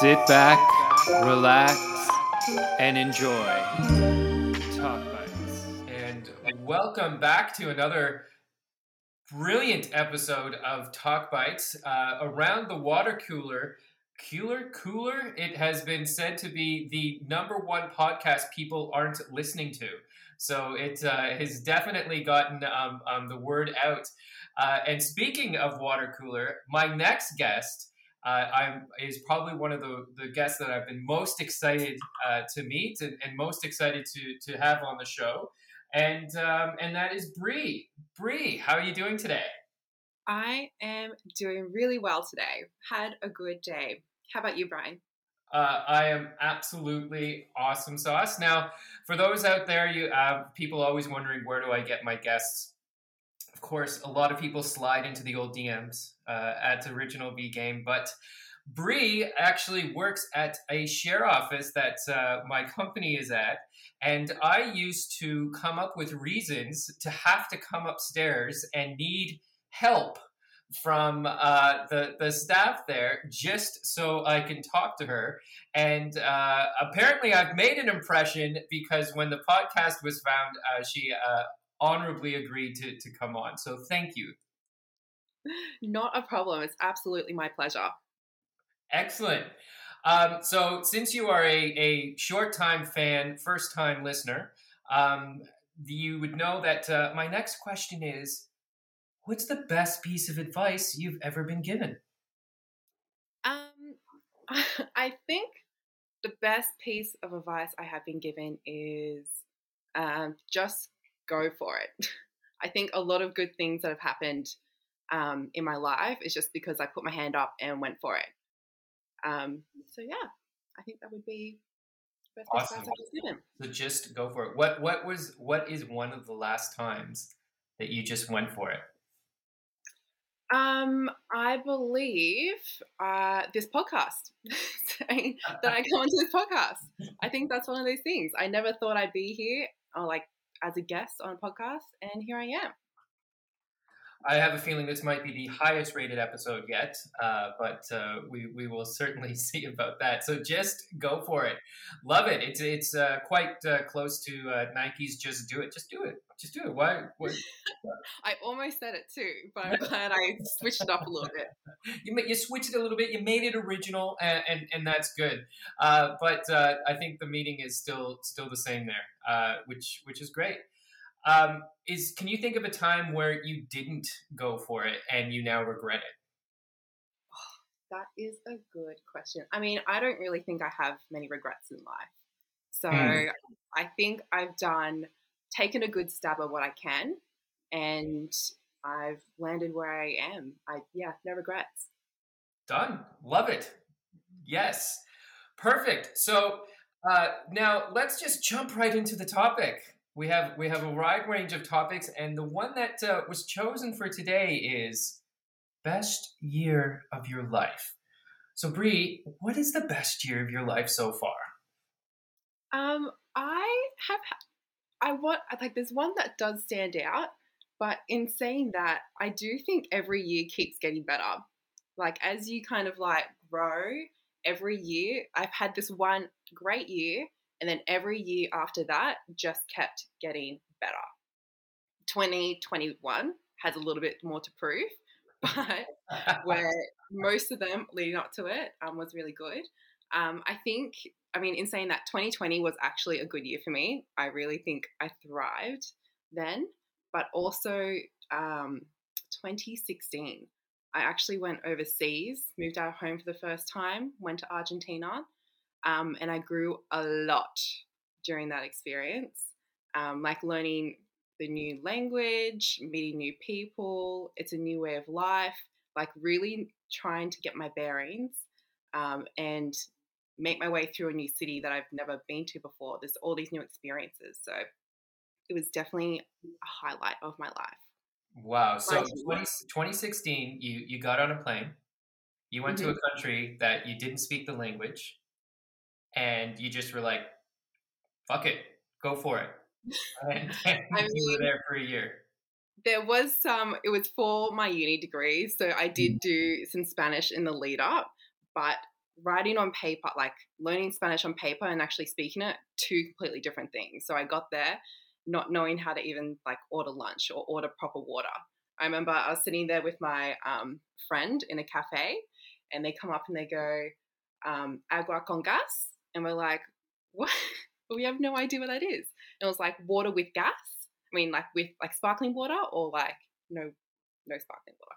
Sit back, relax, and enjoy. Talk Bites. And welcome back to another brilliant episode of Talk Bites. Uh, around the water cooler, cooler, cooler, it has been said to be the number one podcast people aren't listening to. So it uh, has definitely gotten um, um, the word out. Uh, and speaking of water cooler, my next guest uh, I'm is probably one of the, the guests that I've been most excited uh, to meet and, and, most excited to to have on the show, and um, and that is Bree. Bree, how are you doing today? I am doing really well today. Had a good day. How about you, Brian? Uh, I am absolutely awesome sauce. Now, for those out there, you have people always wondering where do I get my guests of course, a lot of people slide into the old DMs uh, at Original V Game, but Bree actually works at a share office that uh, my company is at, and I used to come up with reasons to have to come upstairs and need help from uh, the the staff there just so I can talk to her. And uh, apparently, I've made an impression because when the podcast was found, uh, she uh, honorably agreed to, to come on. So thank you. Not a problem. It's absolutely my pleasure. Excellent. Um, so, since you are a, a short time fan, first time listener, um, you would know that uh, my next question is What's the best piece of advice you've ever been given? Um, I think the best piece of advice I have been given is um, just go for it. I think a lot of good things that have happened um, in my life is just because I put my hand up and went for it. Um, so yeah, I think that would be best awesome. So just go for it. What what was what is one of the last times that you just went for it? Um, I believe uh, this podcast that I come onto this podcast. I think that's one of those things. I never thought I'd be here, or like as a guest on a podcast, and here I am. I have a feeling this might be the highest rated episode yet, uh, but uh, we, we will certainly see about that. So just go for it. Love it. It's it's uh, quite uh, close to uh, Nike's "Just Do It." Just do it. Just do it. Why? why? I almost said it too, but I'm glad I switched it up a little bit. You you switched it a little bit. You made it original, and and, and that's good. Uh, but I think the meaning is still still the same there, which which is great. Um, is can you think of a time where you didn't go for it and you now regret it? Oh, that is a good question. I mean, I don't really think I have many regrets in life. So mm. I think I've done taken a good stab at what I can and I've landed where I am. I yeah, no regrets. Done. Love it. Yes. Perfect. So uh, now let's just jump right into the topic we have we have a wide range of topics, and the one that uh, was chosen for today is best year of your life. So, Bree, what is the best year of your life so far? Um, I have, I want like there's one that does stand out, but in saying that, I do think every year keeps getting better. Like as you kind of like grow every year, I've had this one great year and then every year after that just kept getting better. 2021 has a little bit more to prove, but where most of them leading up to it um, was really good. Um, I think, I mean, in saying that 2020 was actually a good year for me, I really think I thrived then, but also um, 2016. I actually went overseas, moved out of home for the first time, went to Argentina, um, and I grew a lot during that experience, um, like learning the new language, meeting new people. It's a new way of life, like really trying to get my bearings um, and make my way through a new city that I've never been to before. There's all these new experiences. So it was definitely a highlight of my life. Wow. So 20, 2016, you, you got on a plane. You went mm-hmm. to a country that you didn't speak the language and you just were like, "Fuck it, go for it." And, and I mean, you were there for a year. There was some. It was for my uni degree, so I did mm. do some Spanish in the lead up. But writing on paper, like learning Spanish on paper and actually speaking it, two completely different things. So I got there not knowing how to even like order lunch or order proper water. I remember I was sitting there with my um, friend in a cafe, and they come up and they go, um, "Agua con gas," and we're like, "What?" we have no idea what that is. And it was like water with gas. I mean, like with like sparkling water or like no, no sparkling water.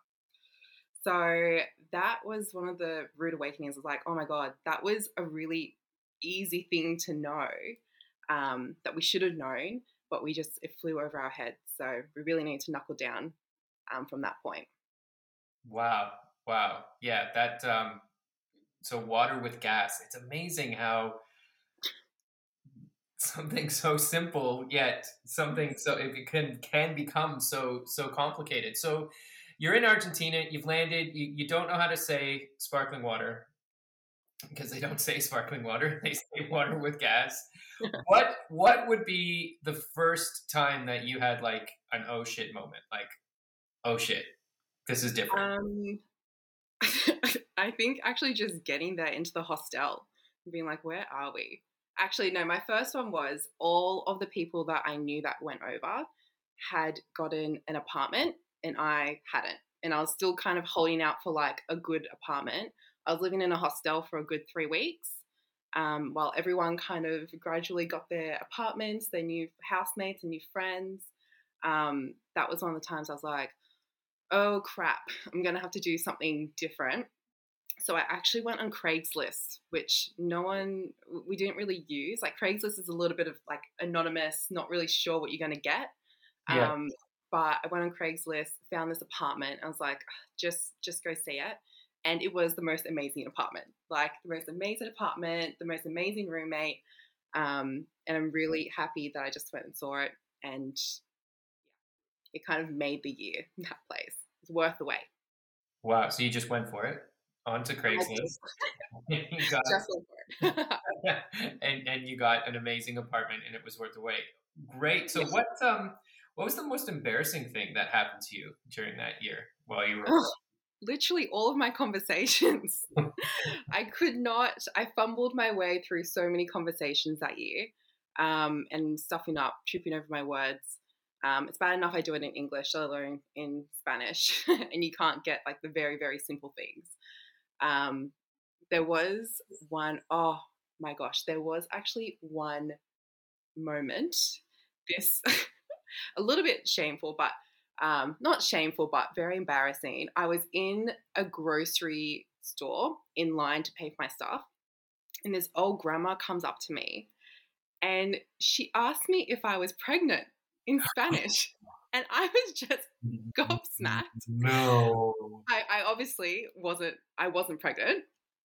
So that was one of the rude awakenings. I was like, oh my god, that was a really easy thing to know um, that we should have known, but we just it flew over our heads. So we really need to knuckle down um, from that point. Wow, wow, yeah, that. Um, so water with gas. It's amazing how something so simple yet something so it can can become so so complicated. So you're in Argentina, you've landed, you, you don't know how to say sparkling water because they don't say sparkling water, they say water with gas. what what would be the first time that you had like an oh shit moment? Like, oh shit, this is different. Um, I think actually just getting there into the hostel and being like, where are we? Actually, no, my first one was all of the people that I knew that went over had gotten an apartment and I hadn't. And I was still kind of holding out for like a good apartment. I was living in a hostel for a good three weeks um, while everyone kind of gradually got their apartments, their new housemates and new friends. Um, that was one of the times I was like, oh crap, I'm going to have to do something different. So I actually went on Craigslist, which no one, we didn't really use. Like Craigslist is a little bit of like anonymous, not really sure what you're going to get. Yeah. Um, but I went on Craigslist, found this apartment. I was like, just, just go see it. And it was the most amazing apartment, like the most amazing apartment, the most amazing roommate. Um, and I'm really happy that I just went and saw it. And yeah, it kind of made the year, that place. It's worth the wait. Wow. So you just went for it? onto Craigslist. got, and and you got an amazing apartment, and it was worth the wait. Great. So what um what was the most embarrassing thing that happened to you during that year while you were? literally all of my conversations. I could not. I fumbled my way through so many conversations that year, um, and stuffing up, tripping over my words. Um, it's bad enough I do it in English, let alone in Spanish, and you can't get like the very very simple things. Um, there was one, oh my gosh, there was actually one moment. This, a little bit shameful, but um, not shameful, but very embarrassing. I was in a grocery store in line to pay for my stuff, and this old grandma comes up to me and she asked me if I was pregnant in Spanish. And I was just gobsmacked. No. I, I obviously wasn't I wasn't pregnant.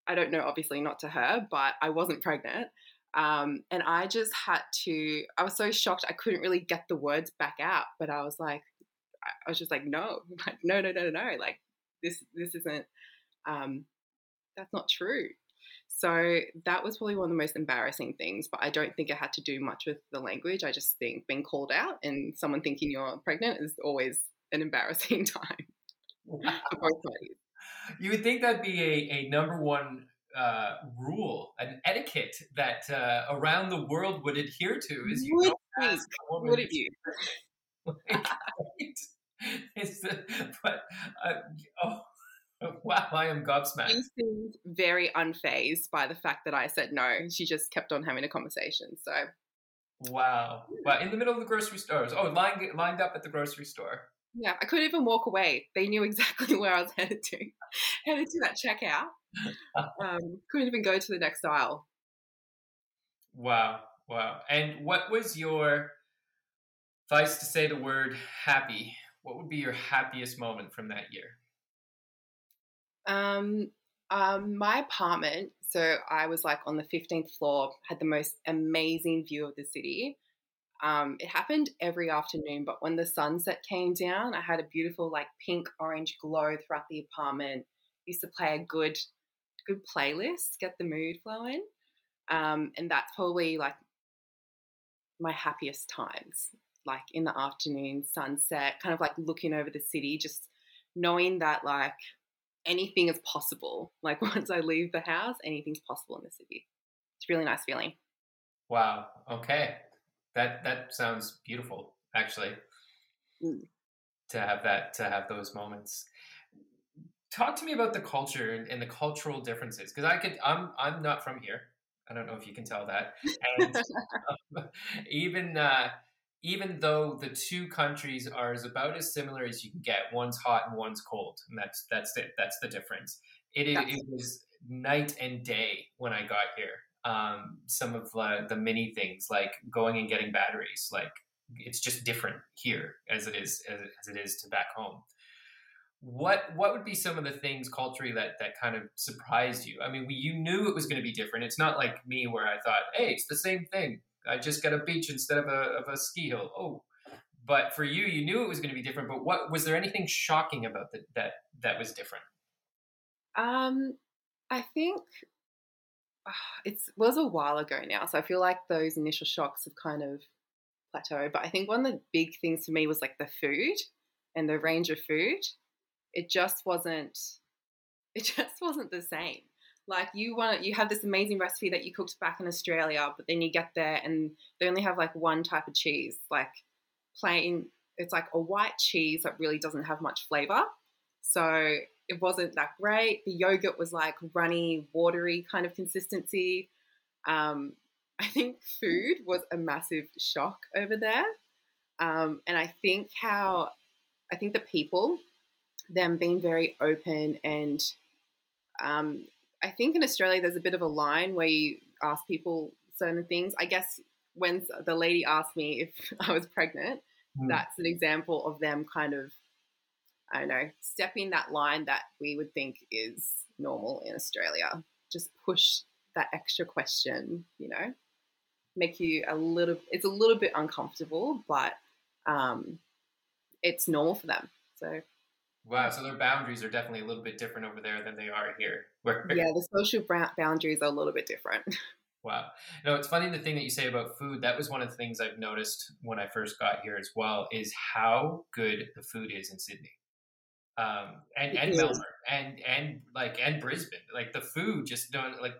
I don't know, obviously not to her, but I wasn't pregnant. Um, and I just had to, I was so shocked I couldn't really get the words back out. But I was like, I was just like, no, like, no, no, no, no, no. Like this, this isn't, um, that's not true. So that was probably one of the most embarrassing things, but I don't think it had to do much with the language. I just think being called out and someone thinking you're pregnant is always an embarrassing time wow. for both parties. You would think that'd be a, a number one uh, rule, an etiquette that uh, around the world would adhere to is you would don't ask a woman. Would you? it's the, but uh, oh Wow, I am gobsmacked. She seemed very unfazed by the fact that I said no. She just kept on having a conversation. So, wow. But in the middle of the grocery stores. Oh, lined lined up at the grocery store. Yeah, I couldn't even walk away. They knew exactly where I was headed to. headed to that checkout. Um, couldn't even go to the next aisle. Wow, wow. And what was your advice to say the word happy? What would be your happiest moment from that year? Um, um, my apartment, so I was like on the 15th floor, had the most amazing view of the city. Um, it happened every afternoon, but when the sunset came down, I had a beautiful like pink orange glow throughout the apartment. Used to play a good, good playlist, get the mood flowing, um, and that's probably like my happiest times, like in the afternoon, sunset, kind of like looking over the city, just knowing that like anything is possible. Like once I leave the house, anything's possible in the city. It's a really nice feeling. Wow. Okay. That that sounds beautiful, actually. Mm. To have that, to have those moments. Talk to me about the culture and, and the cultural differences, because I could. I'm I'm not from here. I don't know if you can tell that. And um, even uh, even though the two countries are as about as similar as you can get, one's hot and one's cold, and that's that's it. That's the difference. It, it, it was night and day when I got here. Um, some of uh, the many things like going and getting batteries, like it's just different here as it is as, as it is to back home what what would be some of the things culturally that that kind of surprised you i mean we, you knew it was going to be different it's not like me where i thought hey it's the same thing i just got a beach instead of a, of a ski hill. Oh but for you you knew it was going to be different but what was there anything shocking about that that that was different? Um i think uh, it was a while ago now so i feel like those initial shocks have kind of plateaued but i think one of the big things for me was like the food and the range of food. It just wasn't it just wasn't the same like you want you have this amazing recipe that you cooked back in australia but then you get there and they only have like one type of cheese like plain it's like a white cheese that really doesn't have much flavor. So it wasn't that great. The yogurt was like runny watery kind of consistency. Um, i think food was a massive shock over there. Um, and i think how i think the people them being very open and um, I think in Australia there's a bit of a line where you ask people certain things. I guess when the lady asked me if I was pregnant, mm. that's an example of them kind of I don't know stepping that line that we would think is normal in Australia. Just push that extra question, you know, make you a little. It's a little bit uncomfortable, but um, it's normal for them. So Wow, so their boundaries are definitely a little bit different over there than they are here. yeah, the social boundaries are a little bit different. Wow. No, it's funny the thing that you say about food. That was one of the things I've noticed when I first got here as well, is how good the food is in Sydney. Um, and, and Melbourne and, and like, and Brisbane. Like the food just don't like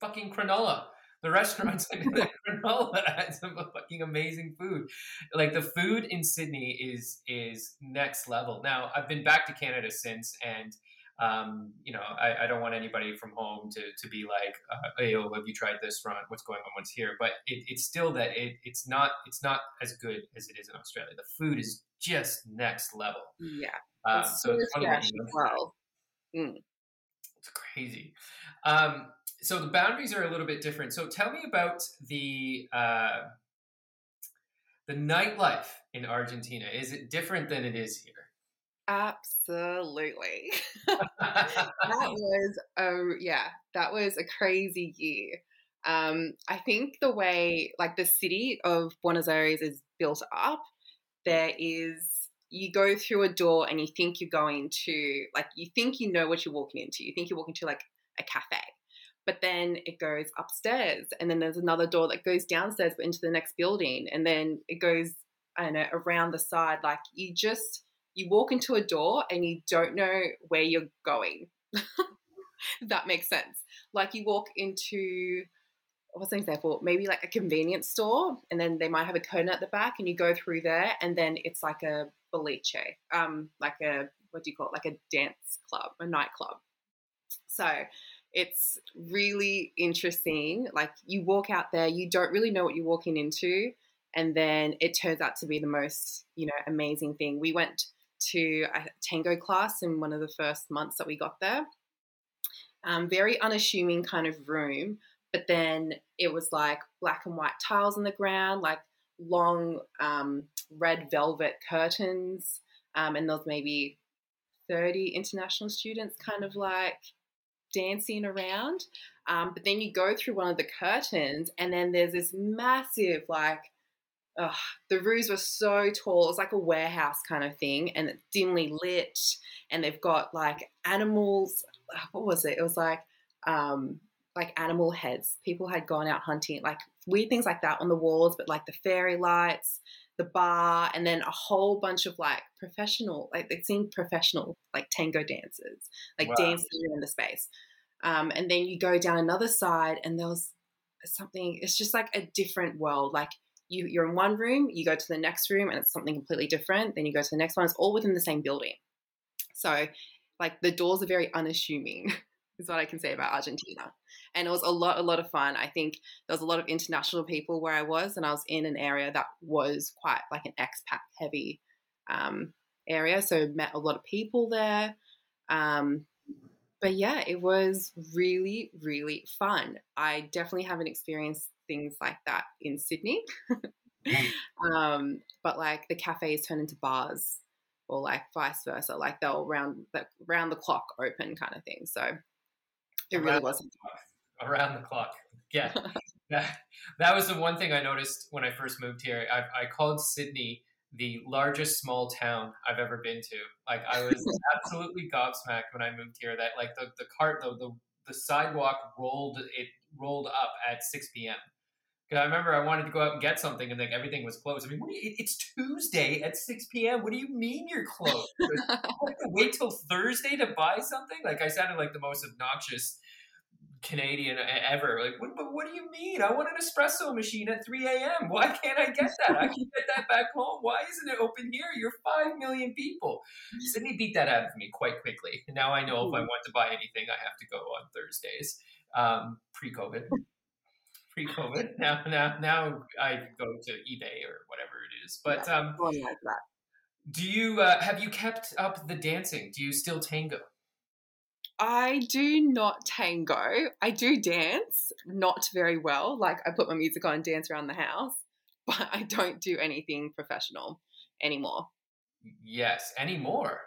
fucking Cronulla the restaurants in Cronulla had some fucking amazing food. Like the food in Sydney is is next level. Now I've been back to Canada since, and um, you know I, I, don't want anybody from home to to be like, uh, "Hey, oh, have you tried this front? What's going on? What's here?" But it, it's still that it, it's not it's not as good as it is in Australia. The food is just next level. Yeah. Um, so it's funny well. Mm. It's crazy. Um, so the boundaries are a little bit different. So tell me about the uh, the nightlife in Argentina. Is it different than it is here? Absolutely. that was a yeah, that was a crazy year. Um, I think the way like the city of Buenos Aires is built up, there is you go through a door and you think you're going to like you think you know what you're walking into. You think you're walking to like a cafe but then it goes upstairs and then there's another door that goes downstairs but into the next building and then it goes i don't know around the side. Like you just you walk into a door and you don't know where you're going. That makes sense. Like you walk into what's an example maybe like a convenience store and then they might have a curtain at the back and you go through there and then it's like a boliche um like a what do you call it? Like a dance club a nightclub. So it's really interesting. Like you walk out there, you don't really know what you're walking into, and then it turns out to be the most, you know, amazing thing. We went to a tango class in one of the first months that we got there. Um, very unassuming kind of room, but then it was like black and white tiles on the ground, like long um, red velvet curtains, um, and was maybe 30 international students kind of like dancing around. Um, but then you go through one of the curtains, and then there's this massive, like, uh, the roofs were so tall. It's like a warehouse kind of thing, and it's dimly lit. And they've got like animals. Uh, what was it? It was like um, like animal heads. People had gone out hunting, like weird things like that on the walls, but like the fairy lights, the bar, and then a whole bunch of like professional, like it seemed professional, like tango dancers, like Wow. dancing in the space. Um, and then you go down another side, and there was something. It's just like a different world. Like you, you're in one room, you go to the next room, and it's something completely different. Then you go to the next one. It's all within the same building. So, like the doors are very unassuming. Is what I can say about Argentina. And it was a lot, a lot of fun. I think there was a lot of international people where I was, and I was in an area that was quite like an expat heavy um, area. So met a lot of people there. Um, but yeah, it was really, really fun. I definitely haven't experienced things like that in Sydney. um, but like the cafes turn into bars or like vice versa. Like they'll round the round the clock open kind of thing. So it really Around- wasn't. around the clock. Yeah, that, that was the one thing I noticed when I first moved here. I, I called Sydney the largest small town I've ever been to. Like I was absolutely gobsmacked when I moved here. That like the the cart the the, the sidewalk rolled it rolled up at six p.m. 'Cause I remember I wanted to go out and get something, and like everything was closed. I mean, what do you, it's Tuesday at six p.m. What do you mean you're closed? To wait till Thursday to buy something? Like I sounded like the most obnoxious Canadian ever. Like, what, but what do you mean? I want an espresso machine at 3 a.m. Why can't I get that? I can get that back home. Why isn't it open here? You're 5 million people. Sydney beat that out of me quite quickly. Now I know if I want to buy anything, I have to go on Thursdays. Um, pre-COVID. Pre-COVID. Now, now, now I go to eBay or whatever it is. But um, like that. do you uh, have you kept up the dancing? Do you still tango? I do not tango. I do dance, not very well. Like I put my music on and dance around the house, but I don't do anything professional anymore. Yes. Any more?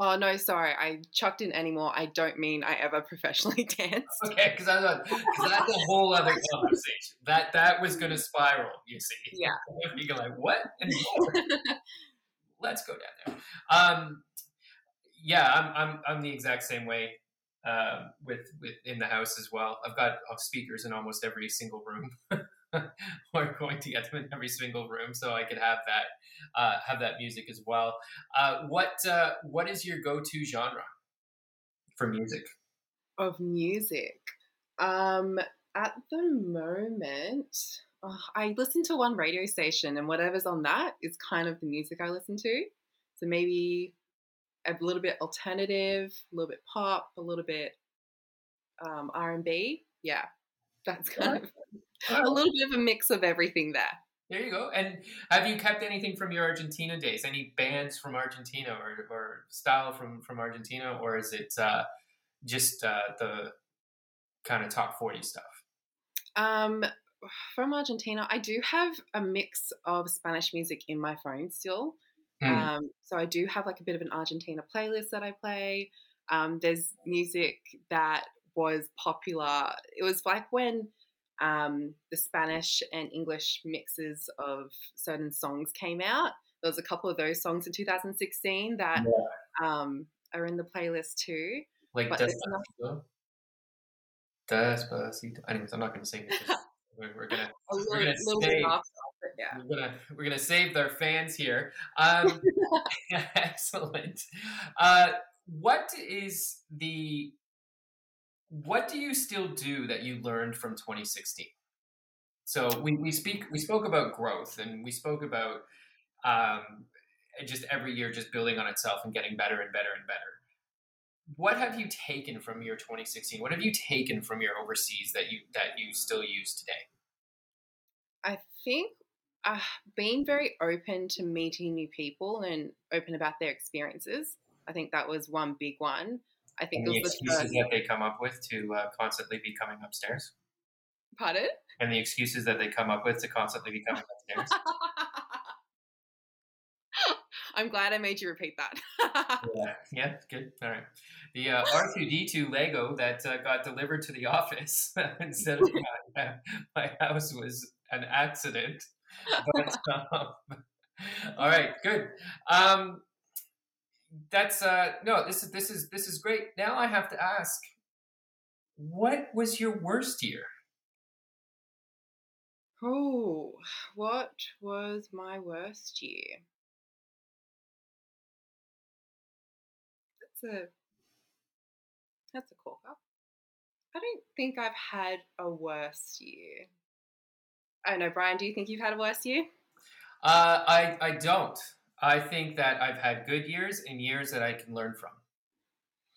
Oh no, sorry, I chucked in anymore. I don't mean I ever professionally danced. Okay, because I that's a whole other conversation. That that was going to spiral. You see? Yeah. You're like what? Let's go down there. Um, yeah, I'm I'm I'm the exact same way. Um, with with in the house as well. I've got uh, speakers in almost every single room. We're going to get them in every single room, so I could have that uh, have that music as well. Uh, what uh, what is your go to genre for music? of music. Um, at the moment, oh, I listen to one radio station, and whatever's on that is kind of the music I listen to. So maybe a little bit alternative, a little bit pop, a little bit um, R and B. Yeah, that's kind of a little bit of a mix of everything there. There you go. And have you kept anything from your Argentina days? Any bands from Argentina or, or style from, from Argentina? Or is it uh, just uh, the kind of top 40 stuff? Um, from Argentina, I do have a mix of Spanish music in my phone still. Hmm. Um, so I do have like a bit of an Argentina playlist that I play. Um, there's music that was popular. It was like when um, the Spanish and English mixes of certain songs came out. There was a couple of those songs in 2016 that um, are in the playlist too. like but Despacito. Despacito. Anyways, I'm not going to sing it. We're, we're gonna little, gonna save- but yeah. we're gonna we're gonna save their fans here. Um, excellent. Uh, what is the what do you still do that you learned from 2016? So we, we speak we spoke about growth and we spoke about um, just every year just building on itself and getting better and better and better. What have you taken from your 2016? What have you taken from your overseas that you that you still use today? I think uh, being very open to meeting new people and open about their experiences. I think that was one big one. I think And the was the excuses that they come up with to uh, constantly be coming upstairs, Pardon? and the excuses that they come up with to constantly be coming upstairs. I'm glad I made you repeat that. yeah, yeah, good. All right. The uh, R2D2 Lego that uh, got delivered to the office instead of my, my house was an accident. But, um, all right, good. Um, that's uh, no. This is this is this is great. Now I have to ask, what was your worst year? Oh, what was my worst year? That's a that's a corker. I don't think I've had a worst year. I don't know, Brian. Do you think you've had a worse year? Uh, I I don't. I think that I've had good years and years that I can learn from.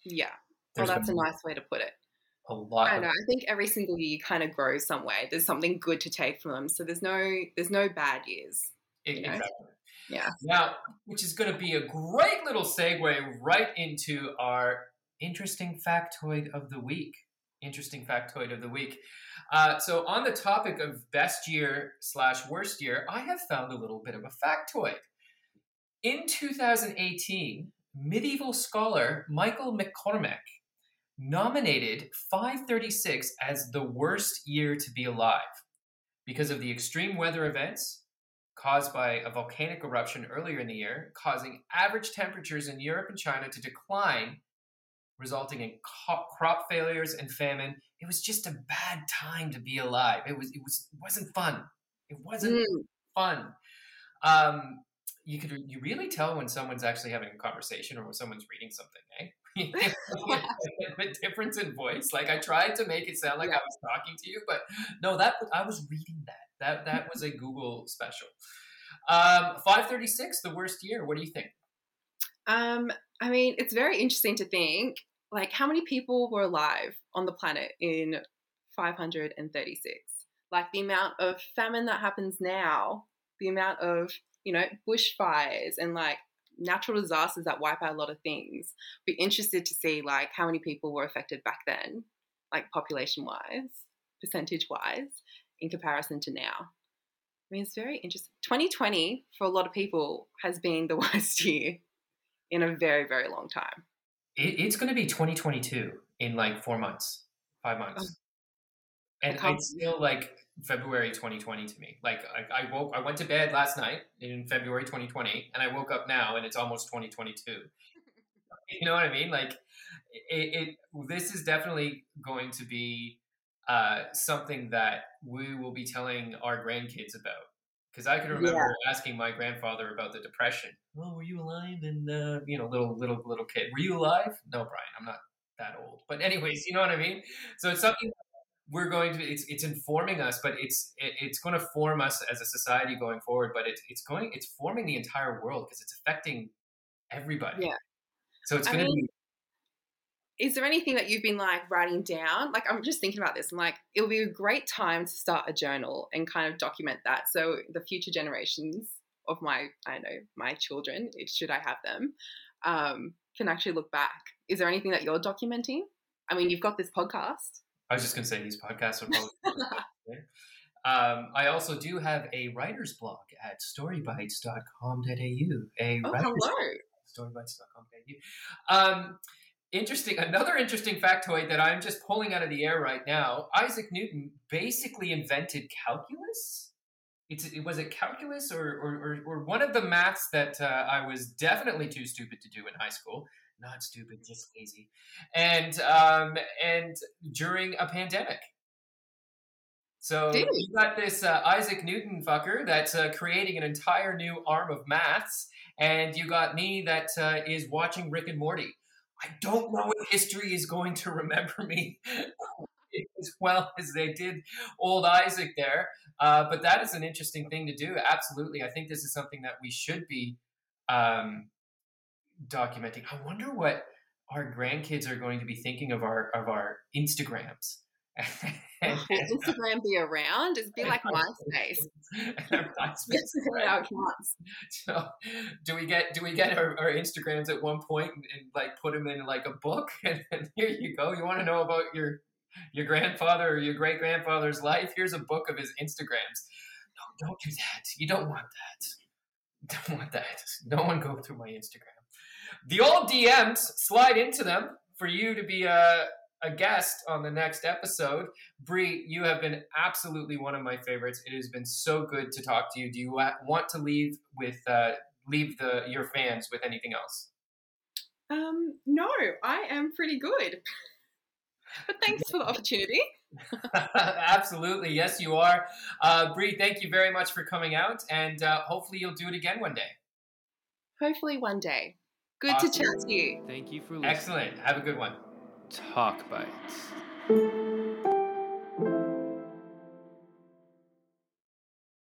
Yeah. There's well, that's a nice way to put it. a lot. I know. I think every single year you kind of grow some way. There's something good to take from them. So there's no there's no bad years. E- you know? Exactly. Yeah. Now, which is going to be a great little segue right into our interesting factoid of the week. Interesting factoid of the week. Uh, so, on the topic of best year slash worst year, I have found a little bit of a factoid. In 2018, medieval scholar Michael McCormick nominated 536 as the worst year to be alive because of the extreme weather events caused by a volcanic eruption earlier in the year, causing average temperatures in Europe and China to decline, resulting in crop failures and famine. It was just a bad time to be alive. It was it was it wasn't fun. It wasn't Mm. fun. Um, you could you really tell when someone's actually having a conversation or when someone's reading something, eh? the difference in voice. Like I tried to make it sound like I was talking to you, but no, that I was reading that. That that was a Google special. Um, Five thirty six, the worst year. What do you think? Um, I mean, it's very interesting to think like how many people were alive on the planet in 536. Like the amount of famine that happens now, the amount of, you know, bushfires and like natural disasters that wipe out a lot of things. Be interested to see like how many people were affected back then, like population wise, percentage wise, in comparison to now. I mean, it's very interesting. 2020 for a lot of people has been the worst year in a very, very long time. It, it's going to be twenty twenty two in like four months, five months, oh. and can't it's still like February twenty twenty to me. Like I, I woke, I went to bed last night in February twenty twenty, and I woke up now and it's almost twenty twenty two. You know what I mean? Like it, it this is definitely going to be uh, something that we will be telling our grandkids about. Because I can remember asking my grandfather about the depression. Oh, were you alive? And uh, you know, little little little kid, were you alive? No, Brian, I'm not that old. But anyways, you know what I mean. So it's something we're going to. It's it's informing us, but it's it, it's going to form us as a society going forward. But it's it's going it's forming the entire world because it's affecting everybody. Yeah. So it's going to be Is there anything that you've been like writing down? Like, I'm just thinking about this. I'm like, it would be a great time to start a journal and kind of document that. So the future generations of my, I don't know, my children, if- should I have them, um, can actually look back. Is there anything that you're documenting? I mean, you've got this podcast. I was just going to say these podcasts are probably. um, I also do have a writer's blog at storybites.com.au. A Oh, hello. storybites.com.au. Um, interesting. Another interesting factoid that I'm just pulling out of the air right now. Isaac Newton basically invented calculus. It's, it was it calculus or, or, or, or one of the maths that uh, I was definitely too stupid to do in high school. Not stupid, just lazy. And um, and during a pandemic. So Did you got this uh, Isaac Newton fucker that's uh, creating an entire new arm of maths, and you got me that uh, is watching Rick and Morty. I don't know if history is going to remember me as well as they did old Isaac there, uh, but that is an interesting thing to do. Absolutely, I think this is something that we should be um, documenting. I wonder what our grandkids are going to be thinking of our of our Instagrams. Will Instagram be around? It'd be like MySpace. Accounts. So, do we get do we get our, our Instagrams at one point and, and like put them in like a book and, and here you go. You want to know about your your grandfather or your great grandfather's life? Here's a book of his Instagrams. No, don't do that. You don't want that. Don't want that. No one go through my Instagram. The old DMs slide into them for you to be a a guest on the next episode. Bree, you have been absolutely one of my favorites. It has been so good to talk to you. Do you want to leave with uh, leave the your fans with anything else? Um, no, I am pretty good. But thanks for the opportunity. Absolutely, yes, you are. Uh, Bree, thank you very much for coming out, and uh, hopefully you'll do it again one day. Hopefully one day. Good Awesome. to chat to you. Thank you for listening. Excellent. Have a good one. Talk Bites.